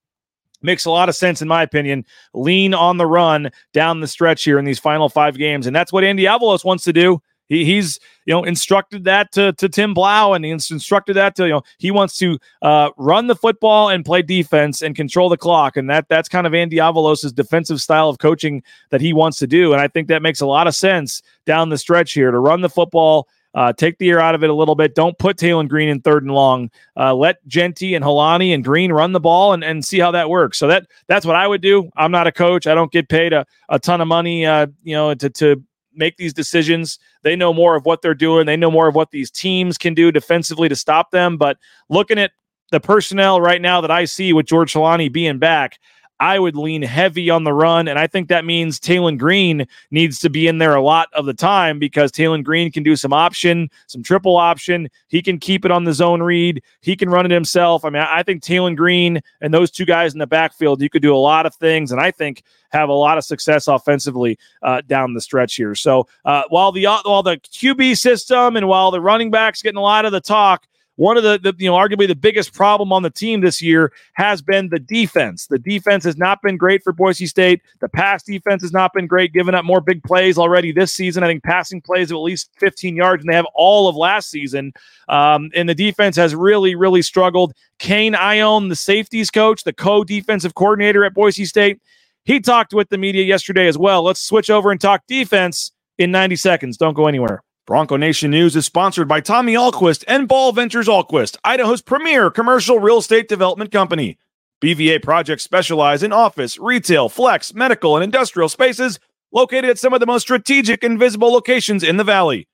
makes a lot of sense in my opinion. Lean on the run down the stretch here in these final five games, and that's what Andy Avalos wants to do. He, he's you know instructed that to, to Tim Plough, and he's instructed that to you know he wants to uh, run the football and play defense and control the clock, and that that's kind of Andy Avalos's defensive style of coaching that he wants to do, and I think that makes a lot of sense down the stretch here to run the football uh, take the air out of it a little bit. Don't put Taylen Green in third and long. Uh, let Jeanty and Holani and Green run the ball and, and see how that works. So that that's what I would do. I'm not a coach. I don't get paid a, a ton of money, uh, you know, to, to make these decisions. They know more of what they're doing. They know more of what these teams can do defensively to stop them. But looking at the personnel right now that I see with George Holani being back, I would lean heavy on the run. And I think that means Taylen Green needs to be in there a lot of the time because Taylen Green can do some option, some triple option. He can keep it on the zone read. He can run it himself. I mean, I think Taylen Green and those two guys in the backfield, you could do a lot of things. And I think have a lot of success offensively uh, down the stretch here. So uh, while the while the QB system and while the running backs getting a lot of the talk, one of the, the, you know arguably the biggest problem on the team this year has been the defense. The defense has not been great for Boise State. The pass defense has not been great, giving up more big plays already this season. I think passing plays of at least 15 yards, and they have all of last season. Um, and the defense has really, really struggled. Kane Ioane, the safeties coach, the co-defensive coordinator at Boise State, he talked with the media yesterday as well. Let's switch over and talk defense in 90 seconds. Don't go anywhere. Bronco Nation News is sponsored by Tommy Ahlquist and Ball Ventures Ahlquist, Idaho's premier commercial real estate development company. BVA projects specialize in office, retail, flex, medical, and industrial spaces located at some of the most strategic and visible locations in the valley.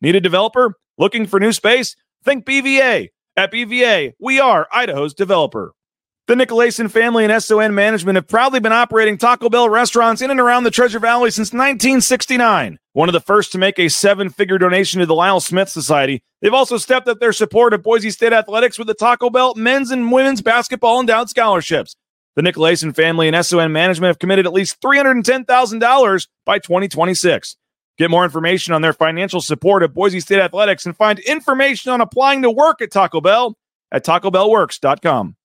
Need a developer looking for new space? Think BVA. At BVA, we are Idaho's developer. The Nicolason family and SON management have proudly been operating Taco Bell restaurants in and around the Treasure Valley since 1969. One of the first to make a seven figure donation to the Lyle Smith Society, they've also stepped up their support of Boise State athletics with the Taco Bell men's and women's basketball endowed scholarships. The Nicolason family and SON management have committed at least $310,000 by 2026. Get more information on their financial support of Boise State athletics and find information on applying to work at Taco Bell at tacobellworks.com.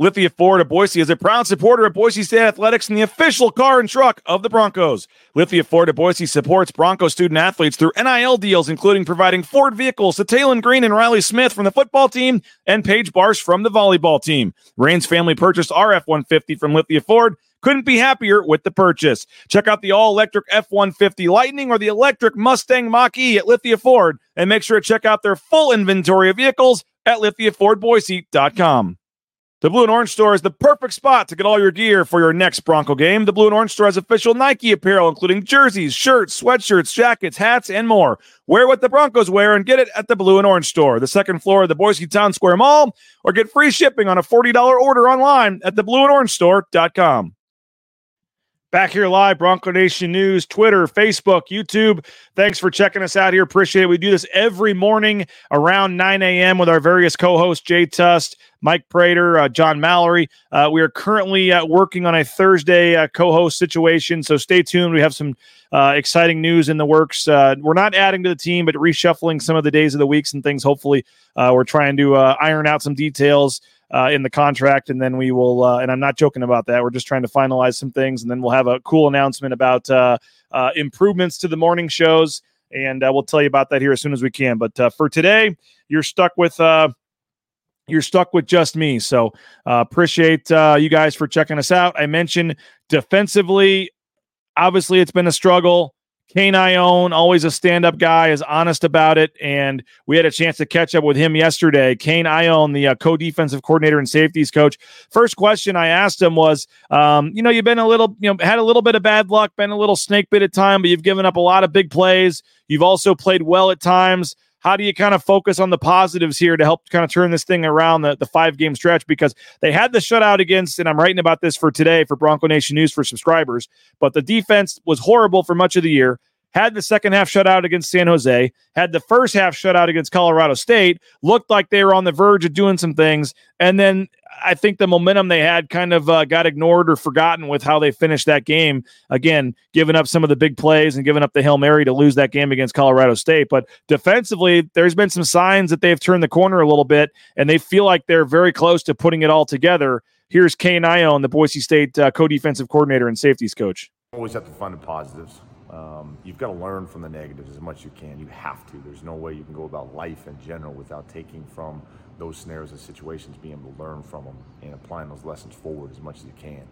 Lithia Ford of Boise is a proud supporter of Boise State Athletics and the official car and truck of the Broncos. Lithia Ford of Boise supports Bronco student athletes through NIL deals, including providing Ford vehicles to Taylen Green and Riley Smith from the football team and Paige Barsh from the volleyball team. Rain's family purchased our F 150 from Lithia Ford. Couldn't be happier with the purchase. Check out the all electric F 150 Lightning or the electric Mustang Mach E at Lithia Ford and make sure to check out their full inventory of vehicles at lithiafordboise.com. The Blue and Orange Store is the perfect spot to get all your gear for your next Bronco game. The Blue and Orange Store has official Nike apparel, including jerseys, shirts, sweatshirts, jackets, hats, and more. Wear what the Broncos wear and get it at the Blue and Orange Store, the second floor of the Boise Town Square Mall, or get free shipping on a $40 order online at theblueandorange.store.com. Back here live, Bronco Nation News, Twitter, Facebook, YouTube. Thanks for checking us out here. Appreciate it. We do this every morning around 9 a.m. with our various co hosts, Jay Tust, Mike Prater, uh, John Mallory. Uh, we are currently uh, working on a Thursday uh, co host situation, so stay tuned. We have some uh, exciting news in the works. Uh, we're not adding to the team, but reshuffling some of the days of the weeks and things. Hopefully, we're trying to iron out some details uh, in the contract, and then we will. Uh, and I'm not joking about that. We're just trying to finalize some things, and then we'll have a cool announcement about uh, uh improvements to the morning shows, and uh, we'll tell you about that here as soon as we can. But uh, for today, you're stuck with. you're stuck with just me. So appreciate you guys for checking us out. I mentioned defensively, obviously it's been a struggle. Kane Ioane, always a stand up guy, is honest about it. And we had a chance to catch up with him yesterday. Kane Ioane, the uh, co defensive coordinator and safeties coach. First question I asked him was, um, you know, you've been a little, you know, had a little bit of bad luck, been a little snake bit at time, but you've given up a lot of big plays. You've also played well at times. How do you kind of focus on the positives here to help kind of turn this thing around the, the five game stretch? Because they had the shutout against, and I'm writing about this for today for Bronco Nation News for subscribers, but the defense was horrible for much of the year. Had the second half shutout against San Jose, had the first half shutout against Colorado State, looked like they were on the verge of doing some things. And then I think the momentum they had kind of uh, got ignored or forgotten with how they finished that game. Again, giving up some of the big plays and giving up the Hail Mary to lose that game against Colorado State. But defensively, there's been some signs that they've turned the corner a little bit and they feel like they're very close to putting it all together. Here's Kane Ioane, the Boise State uh, co defensive coordinator and safeties coach. Always have to find the positives. Um, you've got to learn from the negatives as much as you can. You have to. There's no way you can go about life in general without taking from those scenarios and situations, being able to learn from them and applying those lessons forward as much as you can.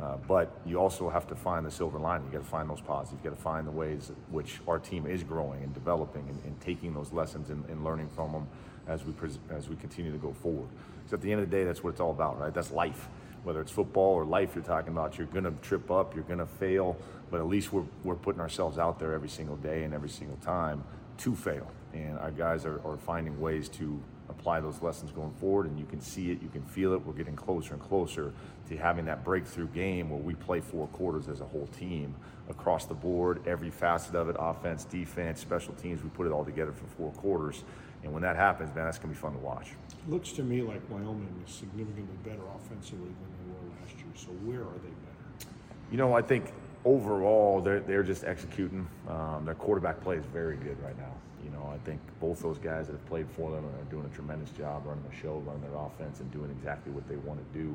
Uh, but you also have to find the silver lining. You got to find those positives. You got to find the ways which our team is growing and developing and, and taking those lessons and, and, learning from them as we pres- as we continue to go forward. Because at the end of the day, that's what it's all about, right? That's life. Whether it's football or life, you're talking about. You're going to trip up. You're going to fail. But at least we're, we're putting ourselves out there every single day and every single time to fail. And our guys are, are finding ways to apply those lessons going forward and you can see it you can feel it. We're getting closer and closer to having that breakthrough game where we play four quarters as a whole team across the board. Every facet of it offense defense special teams we put it all together for four quarters. And when that happens man that's going to be fun to watch. It looks to me like wyoming is significantly better offensively than they were last year. So where are they better? You know i think overall they're, they're just executing um, their quarterback play is very good right now you know, I think both those guys that have played for them are doing a tremendous job running the show, running their offense, and doing exactly what they want to do.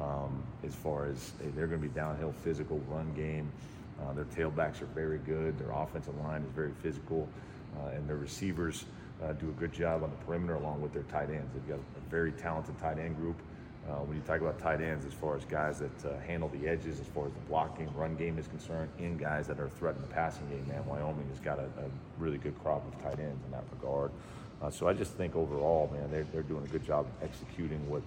Um, as far as they're going to be downhill, physical run game. Uh, their tailbacks are very good. Their offensive line is very physical, uh, and their receivers uh, do a good job on the perimeter along with their tight ends. They've got a very talented tight end group. Uh, when you talk about tight ends, as far as guys that uh, handle the edges, as far as the blocking, run game is concerned, and guys that are threatening the passing game, man, Wyoming has got a, a really good crop of tight ends in that regard. Uh, so I just think overall, man, they're, they're doing a good job executing what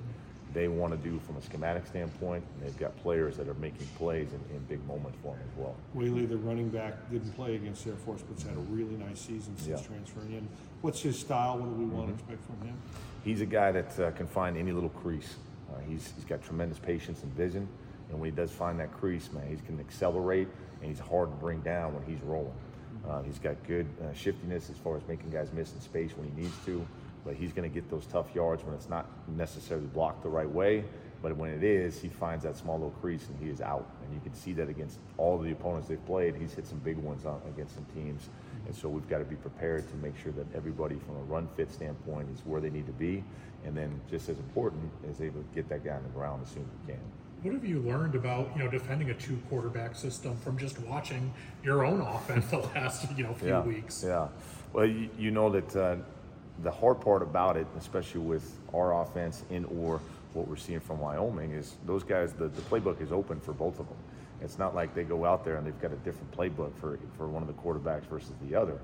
they want to do from a schematic standpoint, and they've got players that are making plays in, in big moments for them as well. Waylee, the running back, didn't play against Air Force, but's had a really nice season since yeah. transferring in. What's his style? What do we want mm-hmm. to expect from him? He's a guy that uh, can find any little crease. Uh, he's, he's got tremendous patience and vision. And when he does find that crease, man, he can accelerate and he's hard to bring down when he's rolling. Uh, he's got good uh, shiftiness as far as making guys miss in space when he needs to, but he's going to get those tough yards when it's not necessarily blocked the right way. But when it is, he finds that small little crease and he is out. And you can see that against all the opponents they've played. He's hit some big ones on, against some teams. And so we've got to be prepared to make sure that everybody from a run fit standpoint is where they need to be. And then just as important is able to get that guy on the ground as soon as we can. What have you learned about you know defending a two quarterback system from just watching your own offense the last you know few yeah, weeks? Yeah, well you, you know that uh, the hard part about it, especially with our offense in or what we're seeing from Wyoming, is those guys the, the playbook is open for both of them. It's not like they go out there and they've got a different playbook for for one of the quarterbacks versus the other.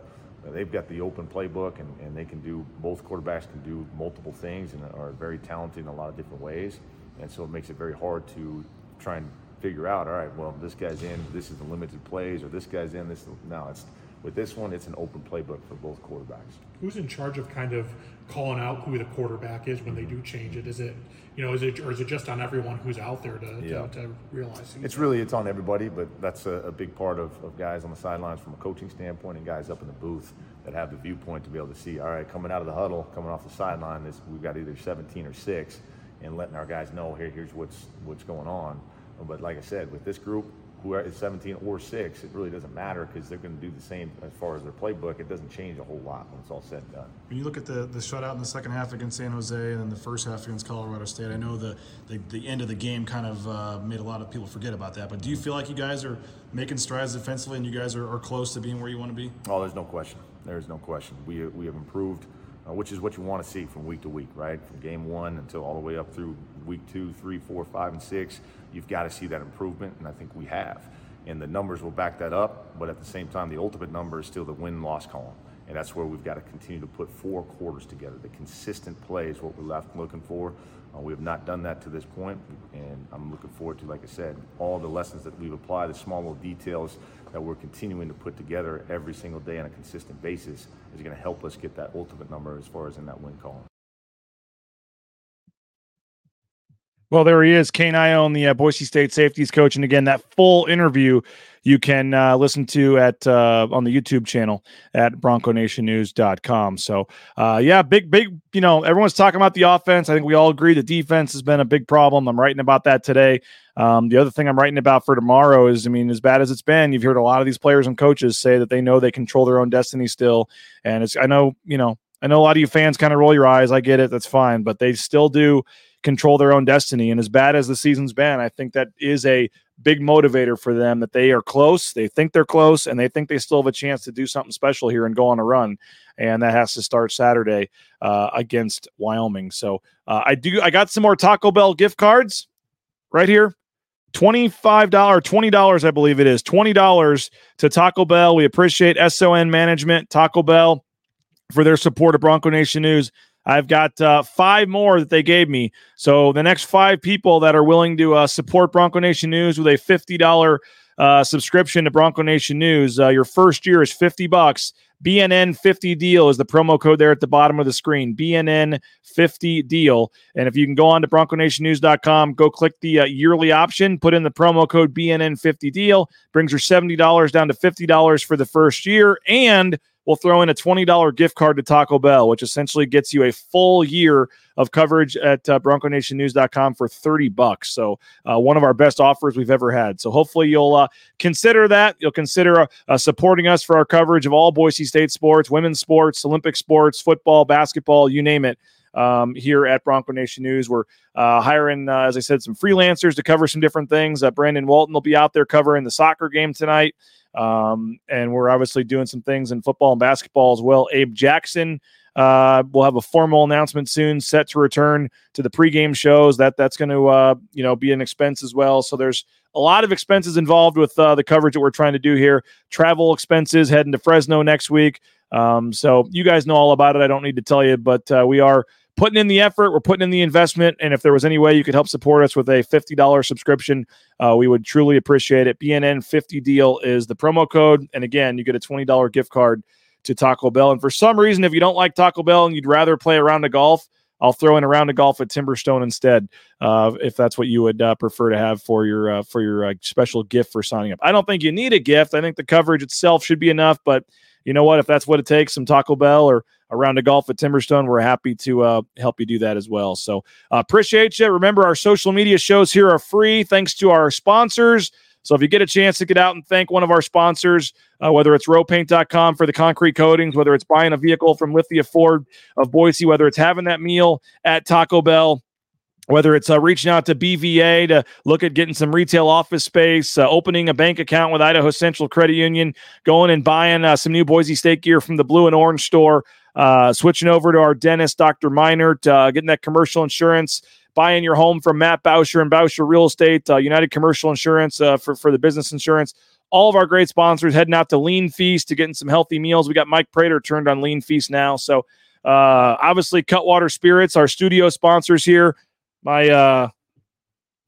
They've got the open playbook, and, and they can do both quarterbacks can do multiple things and are very talented in a lot of different ways. And so it makes it very hard to try and figure out. All right, well, this guy's in. This is the limited plays, or this guy's in. This now it's with this one, it's an open playbook for both quarterbacks. Who's in charge of kind of calling out who the quarterback is when they do mm-hmm. change it? Mm-hmm. Is it you know is it or is it just on everyone who's out there to, yeah. to, to realize? It's really it's on everybody, but that's a, a big part of, of guys on the sidelines from a coaching standpoint and guys up in the booth that have the viewpoint to be able to see. All right, coming out of the huddle, coming off the sideline, this we've got either 17 or six, and letting our guys know here here's what's what's going on. But like I said, with this group, who is 17 or 6, it really doesn't matter because they're going to do the same as far as their playbook. It doesn't change a whole lot when it's all said and done. When you look at the, the shutout in the second half against San Jose and then the first half against Colorado State, I know the, the, the end of the game kind of uh, made a lot of people forget about that. But do you feel like you guys are making strides defensively and you guys are, are close to being where you want to be? Oh, there's no question. There's no question. We, we have improved. Uh, which is what you want to see from week to week, right? From game one until all the way up through week two, three, four, five, and six, you've got to see that improvement, and I think we have and the numbers will back that up. But at the same time, the ultimate number is still the win loss column. And that's where we've got to continue to put four quarters together. The consistent play is what we're left looking for. Uh, we have not done that to this point, and I'm looking forward to, like I said, all the lessons that we've applied, the small little details that we're continuing to put together every single day on a consistent basis is going to help us get that ultimate number as far as in that win column. Well, there he is, Kane Ioane, the uh, Boise State safeties coach, and again, that full interview you can uh, listen to at uh, on the YouTube channel at BroncoNationNews.com. So, uh, yeah, big, big. You know, everyone's talking about the offense. I think we all agree the defense has been a big problem. I'm writing about that today. Um, the other thing I'm writing about for tomorrow is, I mean, as bad as it's been, you've heard a lot of these players and coaches say that they know they control their own destiny still, and it's. I know, you know, I know a lot of you fans kind of roll your eyes. I get it. That's fine, but they still do control their own destiny. And as bad as the season's been, I think that is a big motivator for them that they are close. They think they're close and they think they still have a chance to do something special here and go on a run. And that has to start Saturday uh, against Wyoming. So uh, I do, I got some more Taco Bell gift cards right here. $25, $20, I believe it is. $20 to Taco Bell. We appreciate SON Management, Taco Bell, for their support of Bronco Nation News. I've got uh, five more that they gave me. So the next five people that are willing to uh, support Bronco Nation News with a fifty dollar uh, subscription to Bronco Nation News, uh, your first year is fifty bucks. BNN 50 deal is the promo code there at the bottom of the screen. BNN 50 deal. And if you can go on to bronconationnews.com, go click the uh, yearly option, put in the promo code BNN 50 deal, brings your $70 down to $50 for the first year. And we'll throw in a $20 gift card to Taco Bell, which essentially gets you a full year of coverage at uh, bronconationnews.com for 30 bucks. So, uh, one of our best offers we've ever had. So, hopefully, you'll uh, consider that. You'll consider uh, uh, supporting us for our coverage of all Boise State sports, women's sports, Olympic sports, football, basketball, you name it. Um, here at Bronco Nation News, we're uh, hiring, as I said, some freelancers to cover some different things. Brandon Walton will be out there covering the soccer game tonight. Um, and we're obviously doing some things in football and basketball as well. Abe Jackson uh, will have a formal announcement soon, set to return to the pregame shows. That that's going to uh, you know be an expense as well. So there's a lot of expenses involved with uh, the coverage that we're trying to do here. Travel expenses, heading to Fresno next week. Um, so you guys know all about it. I don't need to tell you, but uh, we are putting in the effort, we're putting in the investment, and if there was any way you could help support us with a fifty dollars subscription, uh, we would truly appreciate it. BNN fifty deal is the promo code, and again, you get a twenty dollar gift card to Taco Bell. And for some reason, if you don't like Taco Bell and you'd rather play a round of golf, I'll throw in a round of golf at Timberstone instead, uh, if that's what you would uh, prefer to have for your uh, for your uh, special gift for signing up. I don't think you need a gift. I think the coverage itself should be enough, but you know what? If that's what it takes, some Taco Bell or a round of golf at Timberstone, we're happy to uh, help you do that as well. So uh, appreciate you. Remember, our social media shows here are free thanks to our sponsors. So if you get a chance to get out and thank one of our sponsors, uh, whether it's rowpaint.com for the concrete coatings, whether it's buying a vehicle from Lithia Ford of Boise, whether it's having that meal at Taco Bell, whether it's uh, reaching out to BVA to look at getting some retail office space, uh, opening a bank account with Idaho Central Credit Union, going and buying uh, some new Boise State gear from the Blue and Orange store, uh, switching over to our dentist, Dr. Minert, uh, getting that commercial insurance, buying your home from Matt Bauscher and Bauscher Real Estate, uh, United Commercial Insurance for, for the business insurance. All of our great sponsors heading out to Lean Feast to getting some healthy meals. We got Mike Prater turned on Lean Feast now. So, obviously, Cutwater Spirits, our studio sponsors here my uh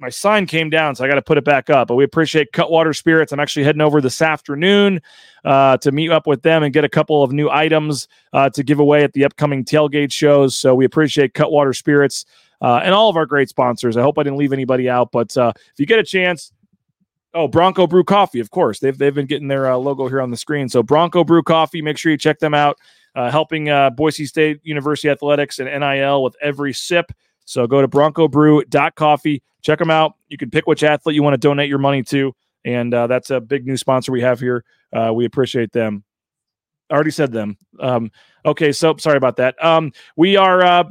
my sign came down, so I got to put it back up. But we appreciate Cutwater Spirits. I'm actually heading over this afternoon uh, to meet up with them and get a couple of new items uh, to give away at the upcoming tailgate shows. So we appreciate Cutwater Spirits uh, and all of our great sponsors. I hope I didn't leave anybody out, but uh, if you get a chance, oh Bronco Brew Coffee, of course they've they've been getting their uh, logo here on the screen. So Bronco Brew Coffee, make sure you check them out. Uh, helping Boise State University athletics and NIL with every sip. So go to broncobrew.coffee, check them out. You can pick which athlete you want to donate your money to. And uh, that's a big new sponsor we have here. Uh, we appreciate them. I already said them. Um, okay, so sorry about that. Um, we are uh,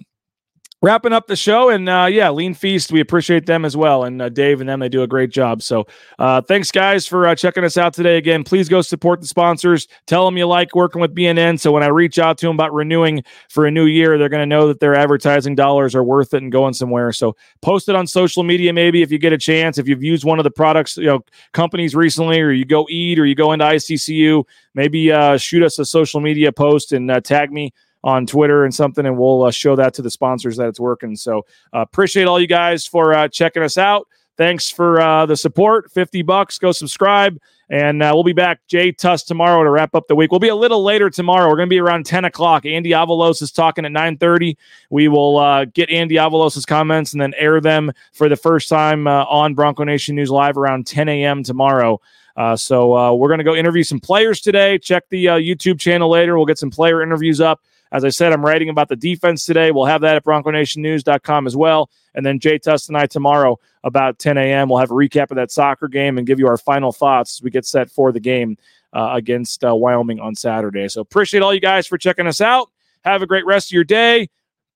wrapping up the show. And uh, yeah lean feast we appreciate them as well. And uh, dave and them they do a great job. So uh, thanks guys for uh, checking us out today. Again please go support the sponsors. Tell them you like working with bnn so when i reach out to them about renewing for a new year they're going to know that their advertising dollars are worth it and going somewhere. So post it on social media maybe if you get a chance. If you've used one of the products you know companies recently or you go eat or you go into iccu maybe uh, shoot us a social media post and uh, tag me on Twitter and something, and we'll uh, show that to the sponsors that it's working. So uh, appreciate all you guys for uh, checking us out. Thanks for uh, the support. 50 bucks. Go subscribe. And uh, we'll be back, Jay Tust, tomorrow to wrap up the week. We'll be a little later tomorrow. We're going to be around 10 o'clock. Andy Avalos is talking at 9.30. We will uh, get Andy Avalos' comments and then air them for the first time on Bronco Nation News Live around 10 a.m. tomorrow. Uh, so uh, we're going to go interview some players today. Check the uh, YouTube channel later. We'll get some player interviews up. As I said, I'm writing about the defense today. We'll have that at BroncoNationNews.com as well. And then Jay Tust and I tomorrow about 10 a.m. We'll have a recap of that soccer game and give you our final thoughts as we get set for the game uh, against uh, Wyoming on Saturday. So appreciate all you guys for checking us out. Have a great rest of your day.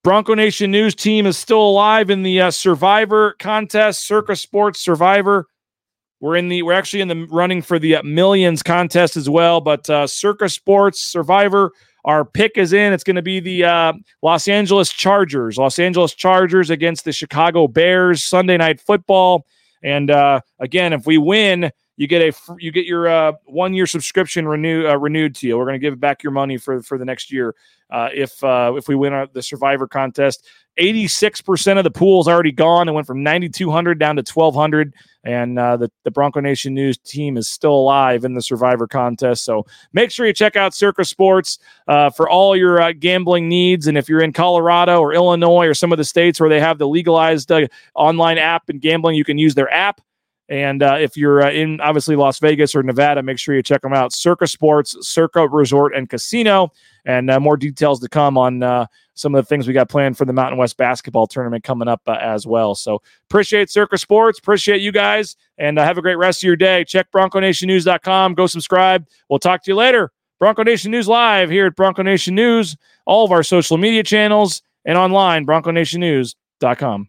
Bronco Nation News team is still alive in the uh, Survivor contest, Circa Sports Survivor. We're in the we're actually in the running for the uh, millions contest as well, but uh, Circa Sports Survivor our pick is in. It's going to be the uh, Los Angeles Chargers. Los Angeles Chargers against the Chicago Bears Sunday night football. And uh, again, if we win, you get a you get your uh, one year subscription renew uh, renewed to you. We're going to give back your money for for the next year uh, if uh, if we win the Survivor contest. 86% of the pool is already gone. It went from 9,200 down to 1,200. And uh, the, the Bronco Nation News team is still alive in the Survivor contest. So make sure you check out Circa Sports uh, for all your uh, gambling needs. And if you're in Colorado or Illinois or some of the states where they have the legalized uh, online app and gambling, you can use their app. And uh, if you're uh, in obviously Las Vegas or Nevada, make sure you check them out. Circa Sports, Circa Resort and Casino, and uh, more details to come on uh, some of the things we got planned for the Mountain West basketball tournament coming up uh, as well. So appreciate Circa Sports, appreciate you guys, and uh, have a great rest of your day. Check BroncoNationNews.com. Go subscribe. We'll talk to you later. Bronco Nation News live here at Bronco Nation News, all of our social media channels, and online, BroncoNationNews.com.